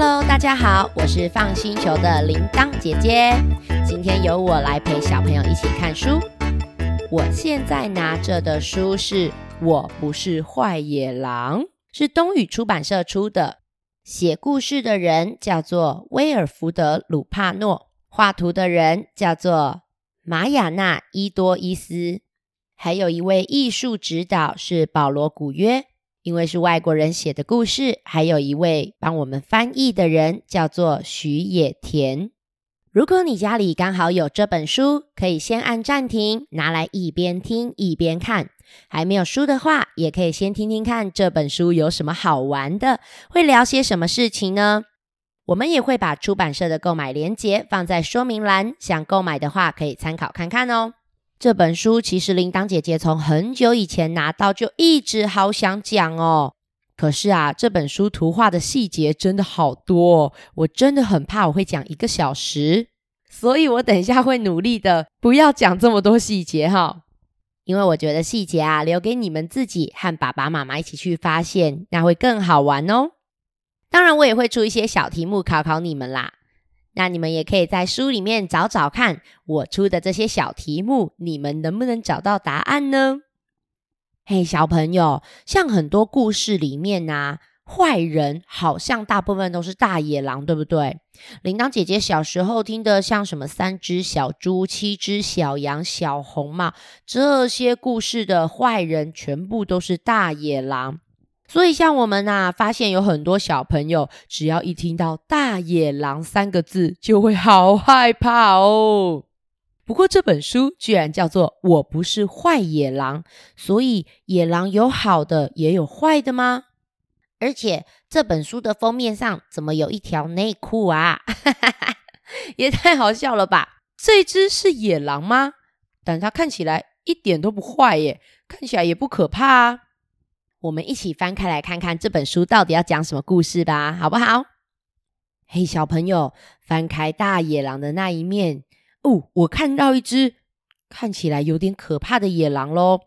Hello，大家好，我是放星球的铃铛姐姐。今天由我来陪小朋友一起看书。我现在拿着的书是《我不是坏野狼》，是东宇出版社出的。写故事的人叫做威尔福德·鲁帕诺，画图的人叫做玛雅娜·伊多伊斯，还有一位艺术指导是保罗·古约。因为是外国人写的故事，还有一位帮我们翻译的人叫做徐野田。如果你家里刚好有这本书，可以先按暂停，拿来一边听一边看。还没有书的话，也可以先听听看这本书有什么好玩的，会聊些什么事情呢？我们也会把出版社的购买链接放在说明栏，想购买的话可以参考看看哦。这本书其实铃铛姐姐从很久以前拿到就一直好想讲哦，可是啊，这本书图画的细节真的好多，我真的很怕我会讲一个小时，所以我等一下会努力的不要讲这么多细节哈，因为我觉得细节啊留给你们自己和爸爸妈妈一起去发现，那会更好玩哦。当然，我也会出一些小题目考考你们啦。那你们也可以在书里面找找看，我出的这些小题目，你们能不能找到答案呢？嘿，小朋友，像很多故事里面啊，坏人好像大部分都是大野狼，对不对？铃铛姐姐小时候听的，像什么三只小猪、七只小羊、小红帽这些故事的坏人，全部都是大野狼。所以，像我们呐，发现有很多小朋友，只要一听到“大野狼”三个字，就会好害怕哦。不过这本书居然叫做《我不是坏野狼》，所以野狼有好的，也有坏的吗？而且这本书的封面上怎么有一条内裤啊？也太好笑了吧！这只是野狼吗？但它看起来一点都不坏耶，看起来也不可怕啊。我们一起翻开来看看这本书到底要讲什么故事吧，好不好？嘿，小朋友，翻开大野狼的那一面哦，我看到一只看起来有点可怕的野狼喽。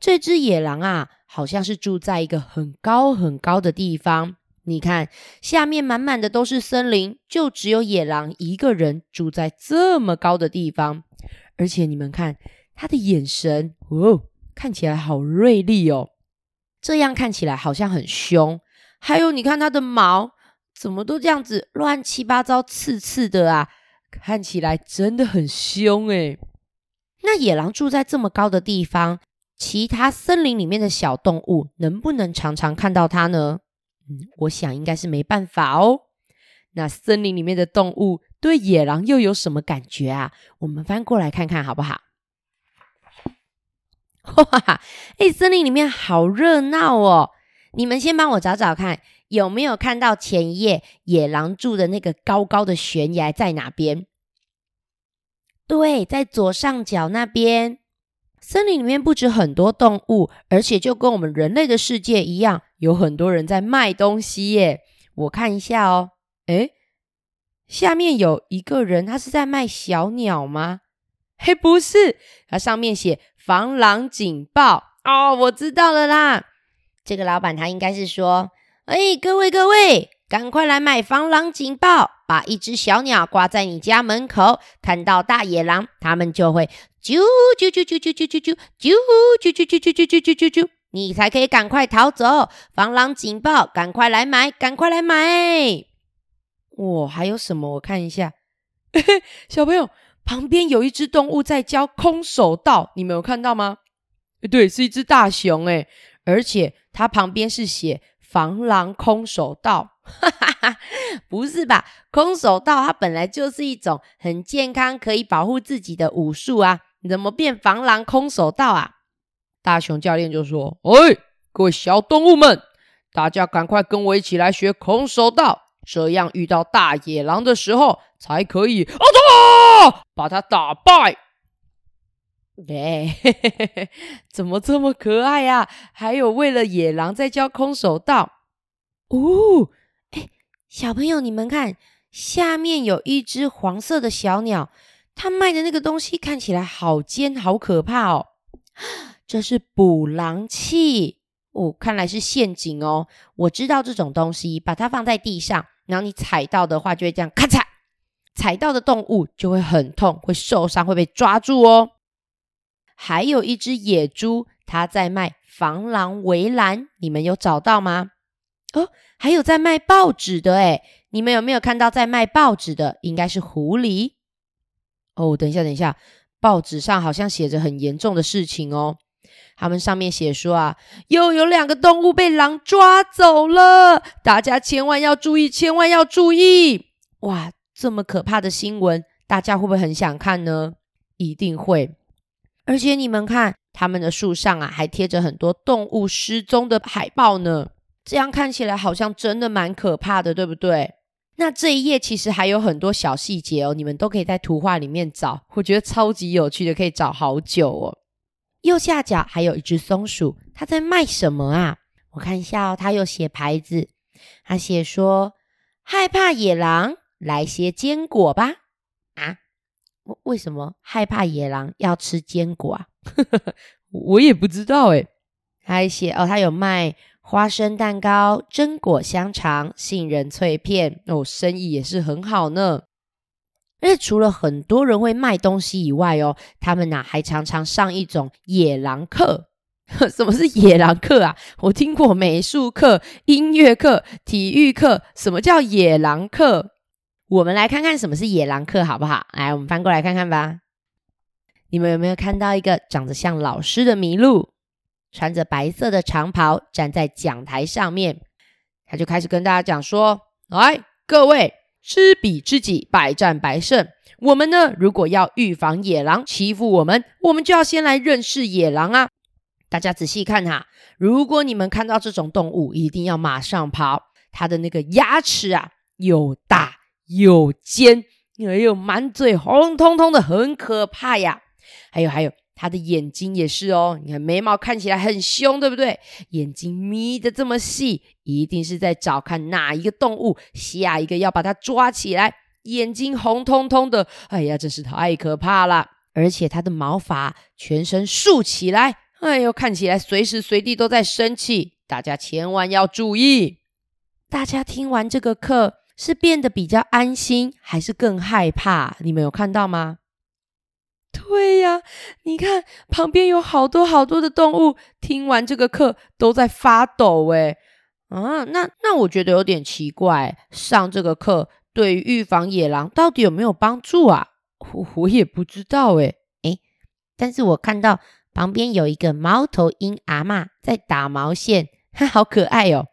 这只野狼啊，好像是住在一个很高很高的地方。你看，下面满满的都是森林，就只有野狼一个人住在这么高的地方。而且你们看他的眼神哦，看起来好锐利哦。这样看起来好像很凶，还有你看它的毛怎么都这样子乱七八糟、刺刺的啊，看起来真的很凶诶。那野狼住在这么高的地方，其他森林里面的小动物能不能常常看到它呢？嗯，我想应该是没办法哦。那森林里面的动物对野狼又有什么感觉啊？我们翻过来看看好不好？哇，哎，森林里面好热闹哦！你们先帮我找找看，有没有看到前一页野狼住的那个高高的悬崖在哪边？对，在左上角那边。森林里面不止很多动物，而且就跟我们人类的世界一样，有很多人在卖东西耶。我看一下哦，哎，下面有一个人，他是在卖小鸟吗？嘿，不是，它上面写。防狼警报哦，我知道了啦。这个老板他应该是说：“哎，各位各位，赶快来买防狼警报，把一只小鸟挂在你家门口，看到大野狼，他们就会啾啾啾啾啾啾啾啾啾啾啾啾啾啾啾啾，你才可以赶快逃走。防狼警报，赶快来买，赶快来买。我，还有什么？我看一下，小朋友。”旁边有一只动物在教空手道，你们有看到吗？对，是一只大熊哎，而且它旁边是写防狼空手道，不是吧？空手道它本来就是一种很健康、可以保护自己的武术啊，怎么变防狼空手道啊？大熊教练就说：“哎，各位小动物们，大家赶快跟我一起来学空手道。”这样遇到大野狼的时候，才可以啊！把他打败。哎，怎么这么可爱呀？还有为了野狼在教空手道。哦，哎，小朋友，你们看，下面有一只黄色的小鸟，它卖的那个东西看起来好尖，好可怕哦。这是捕狼器哦，看来是陷阱哦。我知道这种东西，把它放在地上。然后你踩到的话，就会这样咔嚓，踩到的动物就会很痛，会受伤，会被抓住哦。还有一只野猪，它在卖防狼围栏，你们有找到吗？哦，还有在卖报纸的诶你们有没有看到在卖报纸的？应该是狐狸。哦，等一下，等一下，报纸上好像写着很严重的事情哦。他们上面写说啊，又有两个动物被狼抓走了，大家千万要注意，千万要注意！哇，这么可怕的新闻，大家会不会很想看呢？一定会。而且你们看，他们的树上啊，还贴着很多动物失踪的海报呢。这样看起来好像真的蛮可怕的，对不对？那这一页其实还有很多小细节哦，你们都可以在图画里面找，我觉得超级有趣的，可以找好久哦。右下角还有一只松鼠，它在卖什么啊？我看一下哦，它有写牌子，它写说害怕野狼，来些坚果吧。啊，为什么害怕野狼要吃坚果啊？我也不知道哎。还写哦，他有卖。花生蛋糕、榛果香肠、杏仁脆片哦，生意也是很好呢。而且除了很多人会卖东西以外哦，他们呐还常常上一种野狼课。什么是野狼课啊？我听过美术课、音乐课、体育课，什么叫野狼课？我们来看看什么是野狼课好不好？来，我们翻过来看看吧。你们有没有看到一个长得像老师的麋鹿？穿着白色的长袍站在讲台上面，他就开始跟大家讲说：“来，各位，知彼知己，百战百胜。我们呢，如果要预防野狼欺负我们，我们就要先来认识野狼啊！大家仔细看哈，如果你们看到这种动物，一定要马上跑。它的那个牙齿啊，又大又尖，哎呦满嘴红彤彤的，很可怕呀！还有，还有。”它的眼睛也是哦，你看眉毛看起来很凶，对不对？眼睛眯的这么细，一定是在找看哪一个动物，下一个要把它抓起来。眼睛红彤彤的，哎呀，真是太可怕了！而且它的毛发全身竖起来，哎呦，看起来随时随地都在生气。大家千万要注意！大家听完这个课，是变得比较安心，还是更害怕？你们有看到吗？对呀，你看旁边有好多好多的动物，听完这个课都在发抖哎啊，那那我觉得有点奇怪，上这个课对于预防野狼到底有没有帮助啊？我我也不知道哎哎，但是我看到旁边有一个猫头鹰阿妈在打毛线，它 好可爱哦，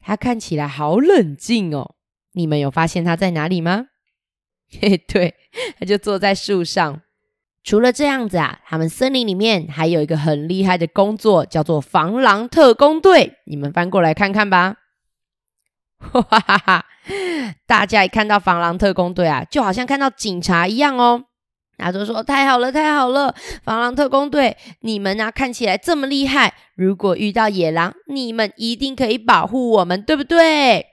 它看起来好冷静哦，你们有发现它在哪里吗？嘿，对，它就坐在树上。除了这样子啊，他们森林里面还有一个很厉害的工作，叫做防狼特工队。你们翻过来看看吧。哈哈哈！大家一看到防狼特工队啊，就好像看到警察一样哦。大家都说太好了，太好了！防狼特工队，你们啊看起来这么厉害，如果遇到野狼，你们一定可以保护我们，对不对？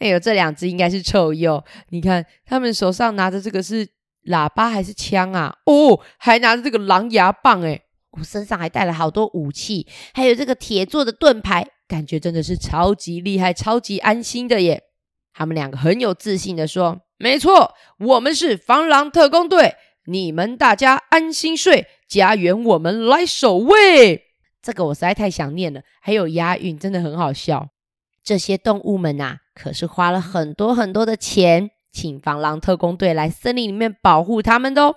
哎呦，这两只应该是臭鼬。你看，他们手上拿着这个是。喇叭还是枪啊？哦，还拿着这个狼牙棒诶我身上还带了好多武器，还有这个铁做的盾牌，感觉真的是超级厉害、超级安心的耶。他们两个很有自信的说：“没错，我们是防狼特工队，你们大家安心睡，家园我们来守卫。”这个我实在太想念了，还有押韵，真的很好笑。这些动物们呐，可是花了很多很多的钱。请防狼特工队来森林里面保护他们的哦。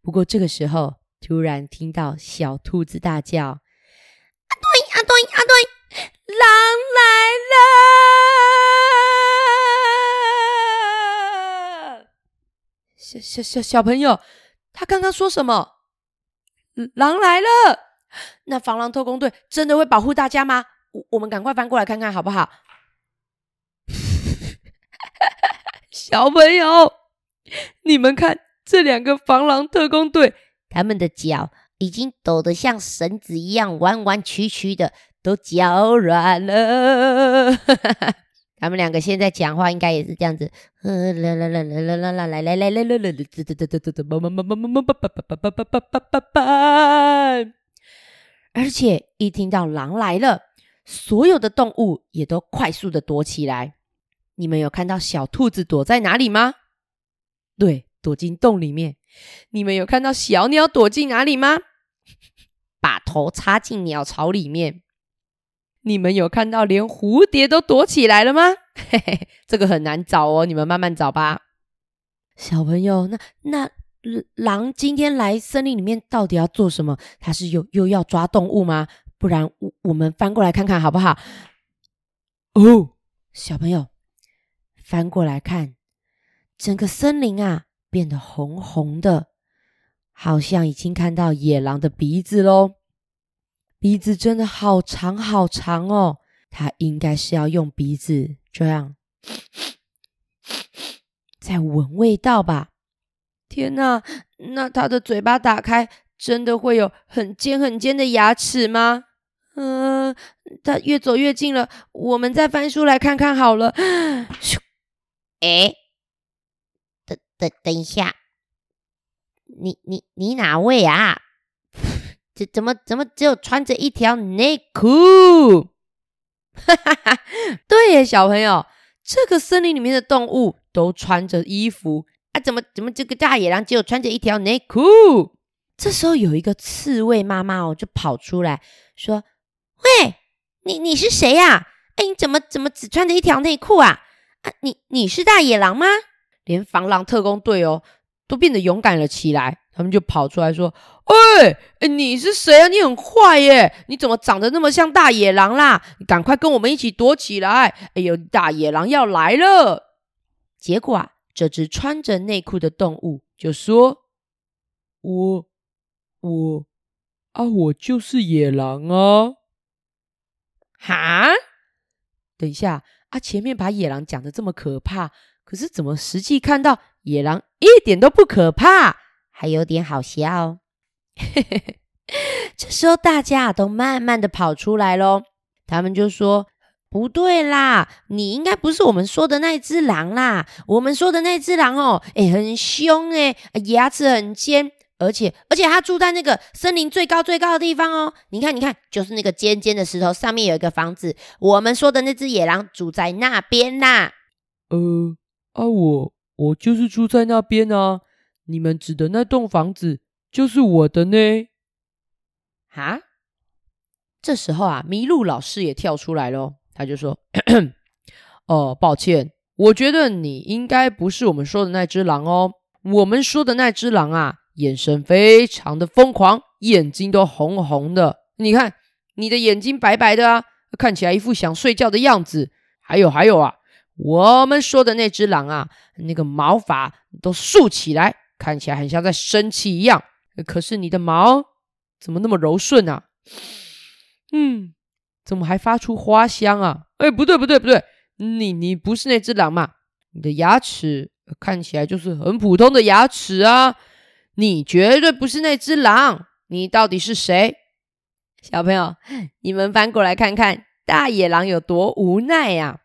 不过这个时候，突然听到小兔子大叫：“阿对阿对阿对，狼来了！”小小小小朋友，他刚刚说什么？狼来了？那防狼特工队真的会保护大家吗？我我们赶快翻过来看看好不好？小朋友，你们看这两个防狼特工队，他们的脚已经抖得像绳子一样弯弯曲曲的，都脚软了。他们两个现在讲话应该也是这样子，啦啦啦啦啦啦啦，来来来来来来，嘚嘚嘚嘚嘚嘚，叭叭叭叭叭叭叭叭叭叭叭叭叭。而且一听到狼来了，所有的动物也都快速的躲起来。你们有看到小兔子躲在哪里吗？对，躲进洞里面。你们有看到小鸟躲进哪里吗？把头插进鸟巢里面。你们有看到连蝴蝶都躲起来了吗？嘿嘿，这个很难找哦，你们慢慢找吧。小朋友，那那狼今天来森林里面到底要做什么？他是又又要抓动物吗？不然我我们翻过来看看好不好？哦，小朋友，翻过来看，整个森林啊变得红红的，好像已经看到野狼的鼻子喽。鼻子真的好长好长哦，它应该是要用鼻子这样在闻味道吧？天哪，那它的嘴巴打开，真的会有很尖很尖的牙齿吗？嗯，它越走越近了，我们再翻书来看看好了。哎，等等等一下，你你你哪位啊？怎怎么怎么只有穿着一条内裤？哈哈哈！对耶，小朋友，这个森林里面的动物都穿着衣服啊，怎么怎么这个大野狼只有穿着一条内裤？这时候有一个刺猬妈妈哦，就跑出来说：“喂，你你是谁呀？哎，你怎么怎么只穿着一条内裤啊？啊，你你是大野狼吗？连防狼特工队哦都变得勇敢了起来。”他们就跑出来说：“喂，你是谁啊？你很坏耶！你怎么长得那么像大野狼啦？你赶快跟我们一起躲起来！哎呦，大野狼要来了！”结果啊，这只穿着内裤的动物就说：“我，我啊，我就是野狼啊！”哈？等一下啊，前面把野狼讲的这么可怕，可是怎么实际看到野狼一点都不可怕？还有点好笑，这时候大家都慢慢的跑出来喽。他们就说：“不对啦，你应该不是我们说的那只狼啦。我们说的那只狼哦，哎，很凶哎，牙齿很尖，而且而且他住在那个森林最高最高的地方哦。你看，你看，就是那个尖尖的石头上面有一个房子。我们说的那只野狼住在那边啦。呃，啊，我我就是住在那边啊。”你们指的那栋房子就是我的呢？哈！这时候啊，麋鹿老师也跳出来喽，他就说：“ 哦，抱歉，我觉得你应该不是我们说的那只狼哦。我们说的那只狼啊，眼神非常的疯狂，眼睛都红红的。你看，你的眼睛白白的啊，看起来一副想睡觉的样子。还有，还有啊，我们说的那只狼啊，那个毛发都竖起来。”看起来很像在生气一样，可是你的毛怎么那么柔顺啊？嗯，怎么还发出花香啊？哎，不对不对不对，你你不是那只狼嘛？你的牙齿看起来就是很普通的牙齿啊！你绝对不是那只狼，你到底是谁？小朋友，你们翻过来看看，大野狼有多无奈呀？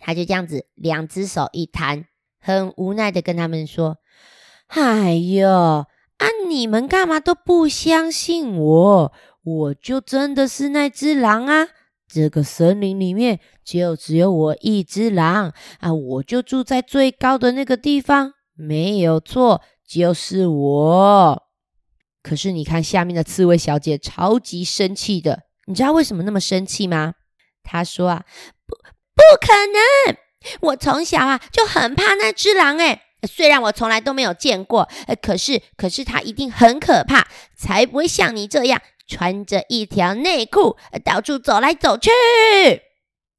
他就这样子，两只手一摊，很无奈的跟他们说。哎呦，啊！你们干嘛都不相信我？我就真的是那只狼啊！这个森林里面就只有我一只狼啊！我就住在最高的那个地方，没有错，就是我。可是你看下面的刺猬小姐超级生气的，你知道为什么那么生气吗？她说啊，不，不可能！我从小啊就很怕那只狼，哎。虽然我从来都没有见过，可是，可是他一定很可怕，才不会像你这样穿着一条内裤到处走来走去。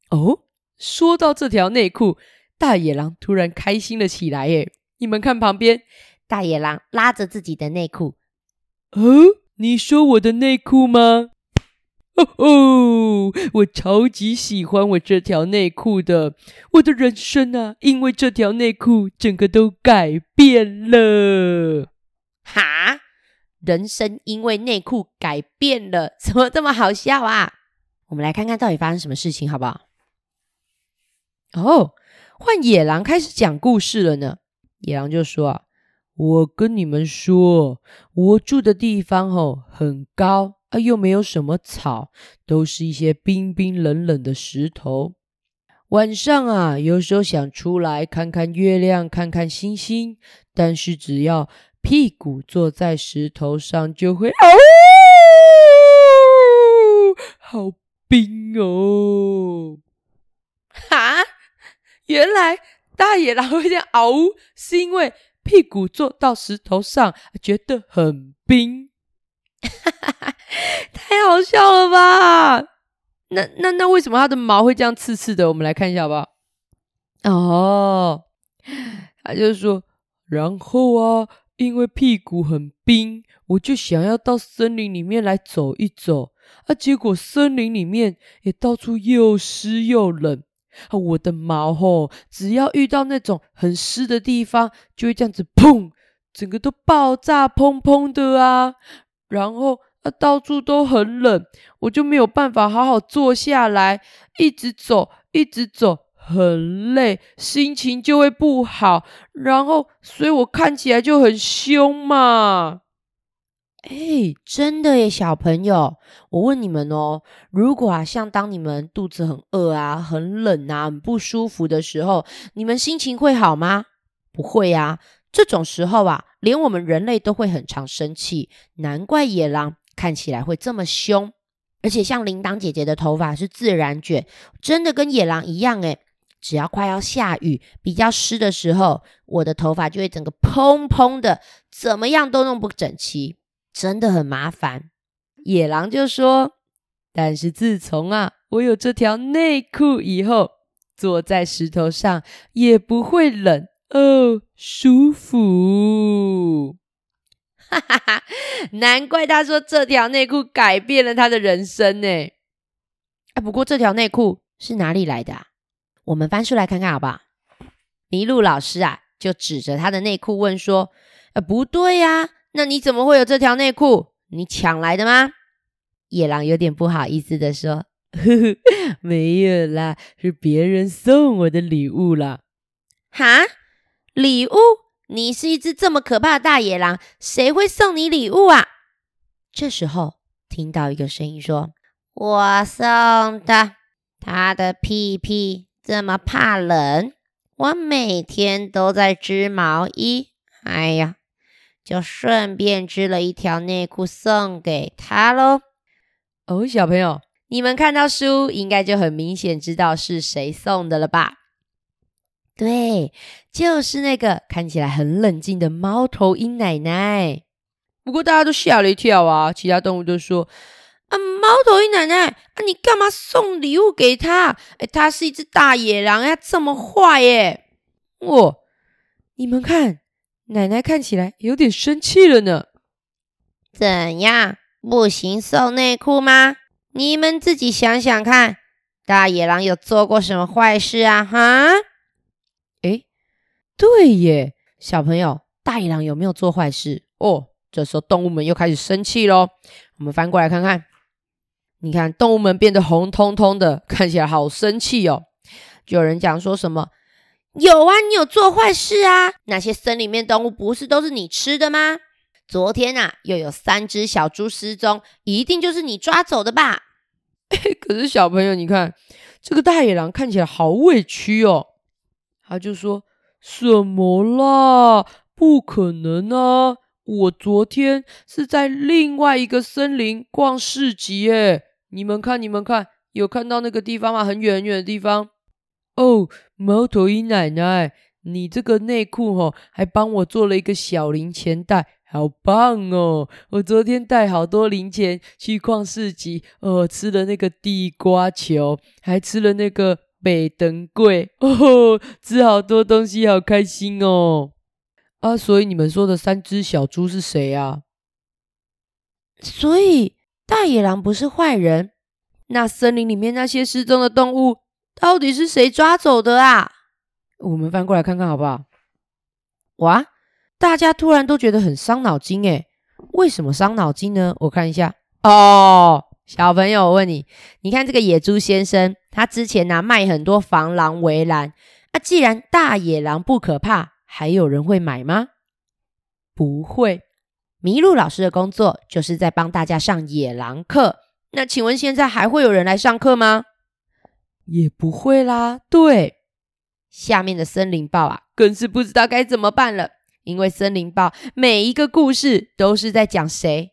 哦，说到这条内裤，大野狼突然开心了起来。耶！你们看旁边，大野狼拉着自己的内裤。哦，你说我的内裤吗？哦，我超级喜欢我这条内裤的，我的人生啊，因为这条内裤整个都改变了。哈，人生因为内裤改变了，怎么这么好笑啊？我们来看看到底发生什么事情，好不好？哦，换野狼开始讲故事了呢。野狼就说啊，我跟你们说，我住的地方哦，很高。啊，又没有什么草，都是一些冰冰冷冷的石头。晚上啊，有时候想出来看看月亮，看看星星，但是只要屁股坐在石头上，就会哦，好冰哦！哈，原来大野狼会这样嗷，是因为屁股坐到石头上觉得很冰。太好笑了吧？那那那为什么它的毛会这样刺刺的？我们来看一下好不好？哦，他就说，然后啊，因为屁股很冰，我就想要到森林里面来走一走啊。结果森林里面也到处又湿又冷我的毛吼，只要遇到那种很湿的地方，就会这样子砰，整个都爆炸砰砰的啊。然后。啊，到处都很冷，我就没有办法好好坐下来，一直走，一直走，很累，心情就会不好。然后，所以我看起来就很凶嘛。哎，真的耶，小朋友，我问你们哦，如果啊，像当你们肚子很饿啊、很冷啊、很不舒服的时候，你们心情会好吗？不会呀。这种时候啊，连我们人类都会很常生气，难怪野狼。看起来会这么凶，而且像铃铛姐姐的头发是自然卷，真的跟野狼一样诶只要快要下雨、比较湿的时候，我的头发就会整个蓬蓬的，怎么样都弄不整齐，真的很麻烦。野狼就说：“但是自从啊，我有这条内裤以后，坐在石头上也不会冷哦，舒服。”哈哈哈，难怪他说这条内裤改变了他的人生呢。哎，不过这条内裤是哪里来的？我们翻出来看看好不好？麋鹿老师啊，就指着他的内裤问说：“呃，不对呀，那你怎么会有这条内裤？你抢来的吗？”野狼有点不好意思的说：“呵呵，没有啦，是别人送我的礼物啦。”哈，礼物？你是一只这么可怕的大野狼，谁会送你礼物啊？这时候听到一个声音说：“我送的，他的屁屁这么怕冷，我每天都在织毛衣。哎呀，就顺便织了一条内裤送给他喽。”哦，小朋友，你们看到书应该就很明显知道是谁送的了吧？对，就是那个看起来很冷静的猫头鹰奶奶。不过大家都吓了一跳啊！其他动物都说：“啊，猫头鹰奶奶，啊，你干嘛送礼物给他？哎，他是一只大野狼呀，这么坏耶！”哦，你们看，奶奶看起来有点生气了呢。怎样？不行送内裤吗？你们自己想想看，大野狼有做过什么坏事啊？哈？诶，对耶，小朋友，大野狼有没有做坏事？哦，这时候动物们又开始生气喽。我们翻过来看看，你看动物们变得红彤彤的，看起来好生气哦。就有人讲说什么？有啊，你有做坏事啊？那些森林里面动物不是都是你吃的吗？昨天啊，又有三只小猪失踪，一定就是你抓走的吧？可是小朋友，你看这个大野狼看起来好委屈哦。他就说：“什么啦？不可能啊！我昨天是在另外一个森林逛市集，诶你们看，你们看，有看到那个地方吗？很远很远的地方。哦，猫头鹰奶奶，你这个内裤哦，还帮我做了一个小零钱袋，好棒哦！我昨天带好多零钱去逛市集，哦，吃了那个地瓜球，还吃了那个。”北登贵哦，吃好多东西，好开心哦！啊，所以你们说的三只小猪是谁啊？所以大野狼不是坏人，那森林里面那些失踪的动物到底是谁抓走的啊？我们翻过来看看好不好？哇，大家突然都觉得很伤脑筋诶，为什么伤脑筋呢？我看一下哦。小朋友，我问你，你看这个野猪先生，他之前呢卖很多防狼围栏。那既然大野狼不可怕，还有人会买吗？不会。麋鹿老师的工作就是在帮大家上野狼课。那请问现在还会有人来上课吗？也不会啦。对，下面的森林豹啊，更是不知道该怎么办了，因为森林豹每一个故事都是在讲谁？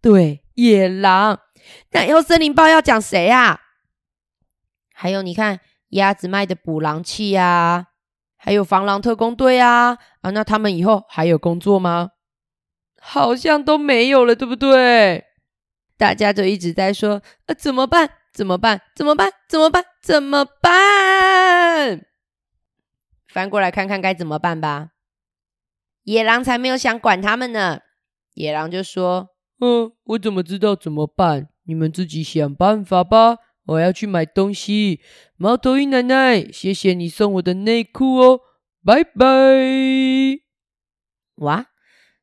对，野狼。那以后森林豹要讲谁啊？还有，你看鸭子卖的捕狼器呀，还有防狼特工队啊，啊，那他们以后还有工作吗？好像都没有了，对不对？大家就一直在说，呃，怎么办？怎么办？怎么办？怎么办？怎么办？翻过来看看该怎么办吧。野狼才没有想管他们呢。野狼就说：“嗯，我怎么知道怎么办？你们自己想办法吧。我要去买东西。猫头鹰奶奶，谢谢你送我的内裤哦，拜拜。”哇，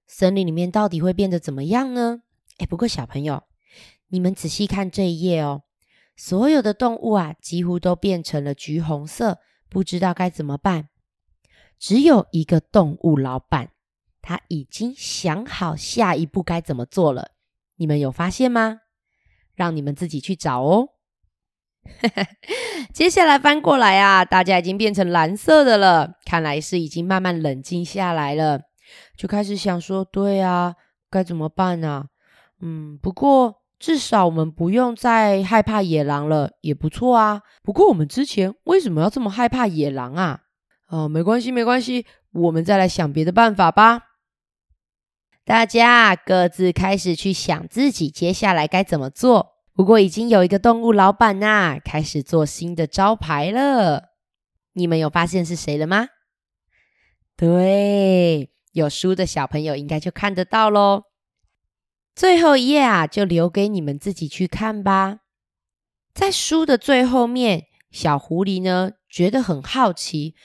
森林里面到底会变得怎么样呢？哎，不过小朋友，你们仔细看这一页哦，所有的动物啊，几乎都变成了橘红色，不知道该怎么办。只有一个动物老板，他已经想好下一步该怎么做了。你们有发现吗？让你们自己去找哦。接下来翻过来啊，大家已经变成蓝色的了，看来是已经慢慢冷静下来了，就开始想说：对啊，该怎么办呢？嗯，不过至少我们不用再害怕野狼了，也不错啊。不过我们之前为什么要这么害怕野狼啊？哦，没关系，没关系，我们再来想别的办法吧。大家各自开始去想自己接下来该怎么做。不过已经有一个动物老板呐，开始做新的招牌了。你们有发现是谁了吗？对，有书的小朋友应该就看得到喽。最后一页啊，就留给你们自己去看吧。在书的最后面，小狐狸呢觉得很好奇，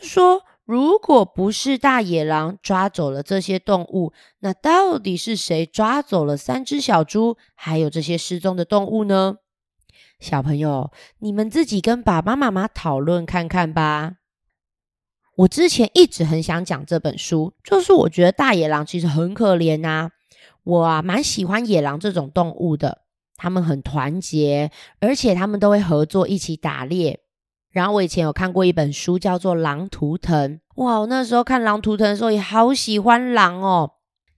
说：“如果不是大野狼抓走了这些动物，那到底是谁抓走了三只小猪，还有这些失踪的动物呢？”小朋友，你们自己跟爸爸妈妈讨论看看吧。我之前一直很想讲这本书，就是我觉得大野狼其实很可怜呐。我啊，蛮喜欢野狼这种动物的，他们很团结，而且他们都会合作一起打猎。然后我以前有看过一本书，叫做《狼图腾》。哇，我那时候看《狼图腾》的时候也好喜欢狼哦。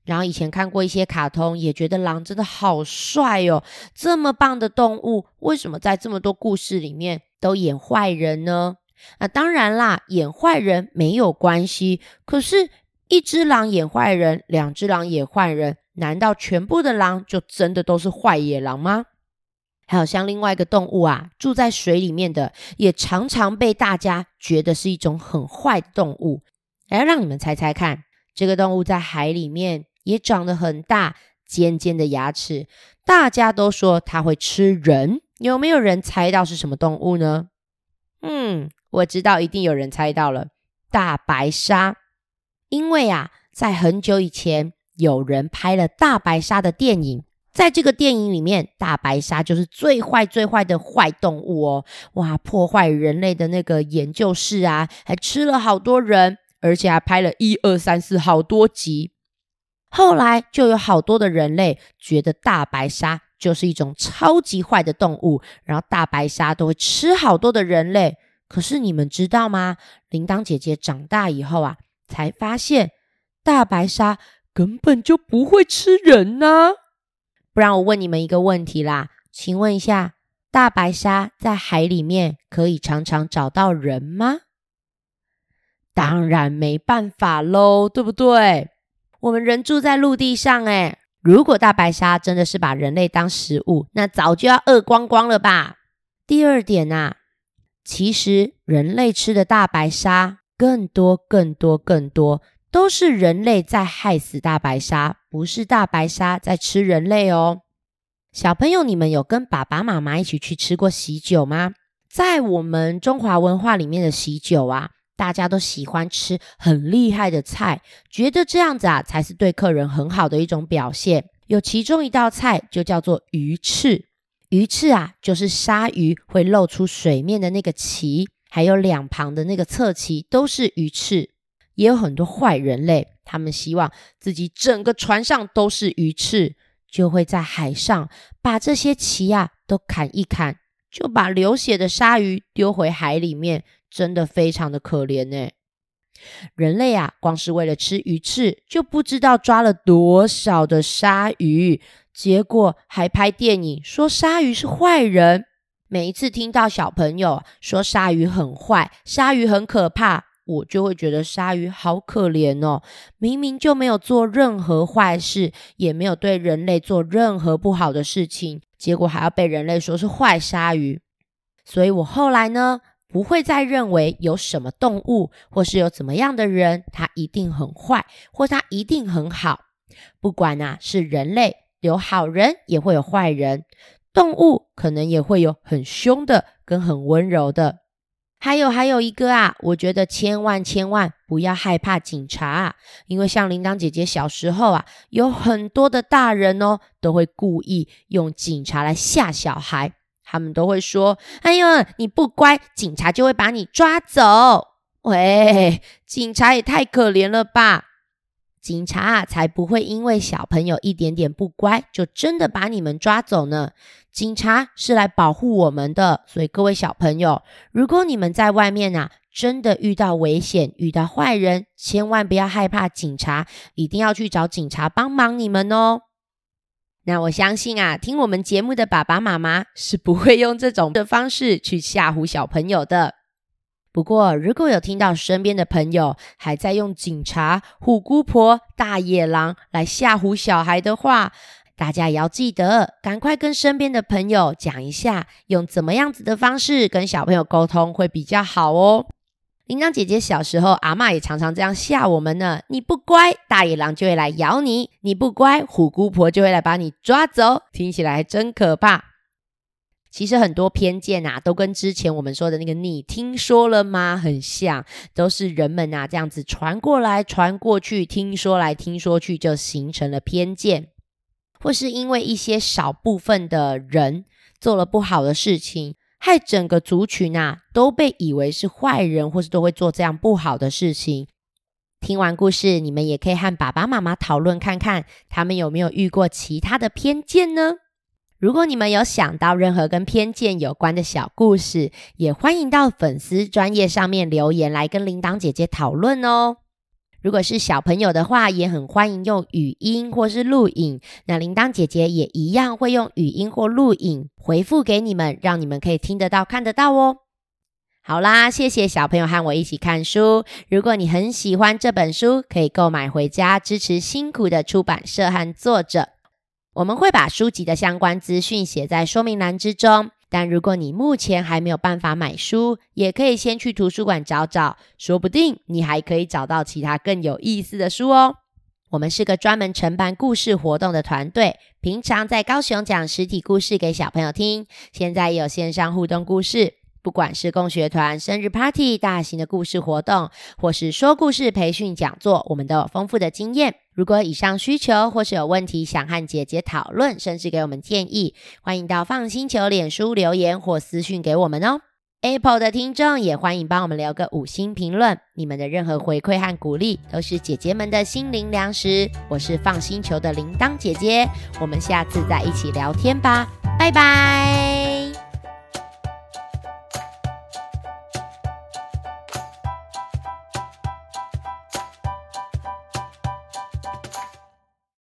然后以前看过一些卡通，也觉得狼真的好帅哦。这么棒的动物，为什么在这么多故事里面都演坏人呢？那当然啦，演坏人没有关系。可是，一只狼演坏人，两只狼演坏人。难道全部的狼就真的都是坏野狼吗？还有像另外一个动物啊，住在水里面的，也常常被大家觉得是一种很坏的动物。来，让你们猜猜看，这个动物在海里面也长得很大，尖尖的牙齿，大家都说它会吃人。有没有人猜到是什么动物呢？嗯，我知道，一定有人猜到了，大白鲨。因为啊，在很久以前。有人拍了大白鲨的电影，在这个电影里面，大白鲨就是最坏最坏的坏动物哦！哇，破坏人类的那个研究室啊，还吃了好多人，而且还拍了一二三四好多集。后来就有好多的人类觉得大白鲨就是一种超级坏的动物，然后大白鲨都会吃好多的人类。可是你们知道吗？铃铛姐姐长大以后啊，才发现大白鲨。根本就不会吃人呢，不然我问你们一个问题啦，请问一下，大白鲨在海里面可以常常找到人吗？当然没办法喽，对不对？我们人住在陆地上，诶如果大白鲨真的是把人类当食物，那早就要饿光光了吧？第二点啊，其实人类吃的大白鲨更多、更多、更多。都是人类在害死大白鲨，不是大白鲨在吃人类哦。小朋友，你们有跟爸爸妈妈一起去吃过喜酒吗？在我们中华文化里面的喜酒啊，大家都喜欢吃很厉害的菜，觉得这样子啊才是对客人很好的一种表现。有其中一道菜就叫做鱼翅，鱼翅啊就是鲨鱼会露出水面的那个鳍，还有两旁的那个侧鳍都是鱼翅。也有很多坏人类，他们希望自己整个船上都是鱼翅，就会在海上把这些鳍啊都砍一砍，就把流血的鲨鱼丢回海里面，真的非常的可怜呢。人类啊，光是为了吃鱼翅，就不知道抓了多少的鲨鱼，结果还拍电影说鲨鱼是坏人。每一次听到小朋友说鲨鱼很坏，鲨鱼很可怕，我就会觉得鲨鱼好可怜哦。明明就没有做任何坏事，也没有对人类做任何不好的事情，结果还要被人类说是坏鲨鱼。所以我后来呢，不会再认为有什么动物或是有怎么样的人，他一定很坏，或他一定很好。不管啊，是人类有好人，也会有坏人。动物可能也会有很凶的跟很温柔的，还有还有一个啊，我觉得千万千万不要害怕警察，因为像铃铛姐姐小时候啊，有很多的大人哦，都会故意用警察来吓小孩，他们都会说：“哎呦，你不乖，警察就会把你抓走。”喂，警察也太可怜了吧！警察啊，才不会因为小朋友一点点不乖，就真的把你们抓走呢。警察是来保护我们的，所以各位小朋友，如果你们在外面啊，真的遇到危险、遇到坏人，千万不要害怕警察，一定要去找警察帮忙你们哦。那我相信啊，听我们节目的爸爸妈妈是不会用这种的方式去吓唬小朋友的。不过，如果有听到身边的朋友还在用警察、虎姑婆、大野狼来吓唬小孩的话，大家也要记得，赶快跟身边的朋友讲一下，用怎么样子的方式跟小朋友沟通会比较好哦。铃铛姐姐小时候，阿妈也常常这样吓我们呢：你不乖，大野狼就会来咬你；你不乖，虎姑婆就会来把你抓走。听起来真可怕。其实很多偏见啊，都跟之前我们说的那个“你听说了吗”很像，都是人们啊这样子传过来、传过去，听说来听说去，就形成了偏见。或是因为一些少部分的人做了不好的事情，害整个族群啊都被以为是坏人，或是都会做这样不好的事情。听完故事，你们也可以和爸爸妈妈讨论看看，他们有没有遇过其他的偏见呢？如果你们有想到任何跟偏见有关的小故事，也欢迎到粉丝专业上面留言来跟铃铛姐姐讨论哦。如果是小朋友的话，也很欢迎用语音或是录影。那铃铛姐姐也一样会用语音或录影回复给你们，让你们可以听得到、看得到哦。好啦，谢谢小朋友和我一起看书。如果你很喜欢这本书，可以购买回家支持辛苦的出版社和作者。我们会把书籍的相关资讯写在说明栏之中。但如果你目前还没有办法买书，也可以先去图书馆找找，说不定你还可以找到其他更有意思的书哦。我们是个专门承办故事活动的团队，平常在高雄讲实体故事给小朋友听，现在也有线上互动故事。不管是共学团、生日 party、大型的故事活动，或是说故事培训讲座，我们都有丰富的经验。如果以上需求或是有问题想和姐姐讨论，甚至给我们建议，欢迎到放心球脸书留言或私讯给我们哦。Apple 的听众也欢迎帮我们留个五星评论，你们的任何回馈和鼓励都是姐姐们的心灵粮食。我是放心球的铃铛姐姐，我们下次再一起聊天吧，拜拜。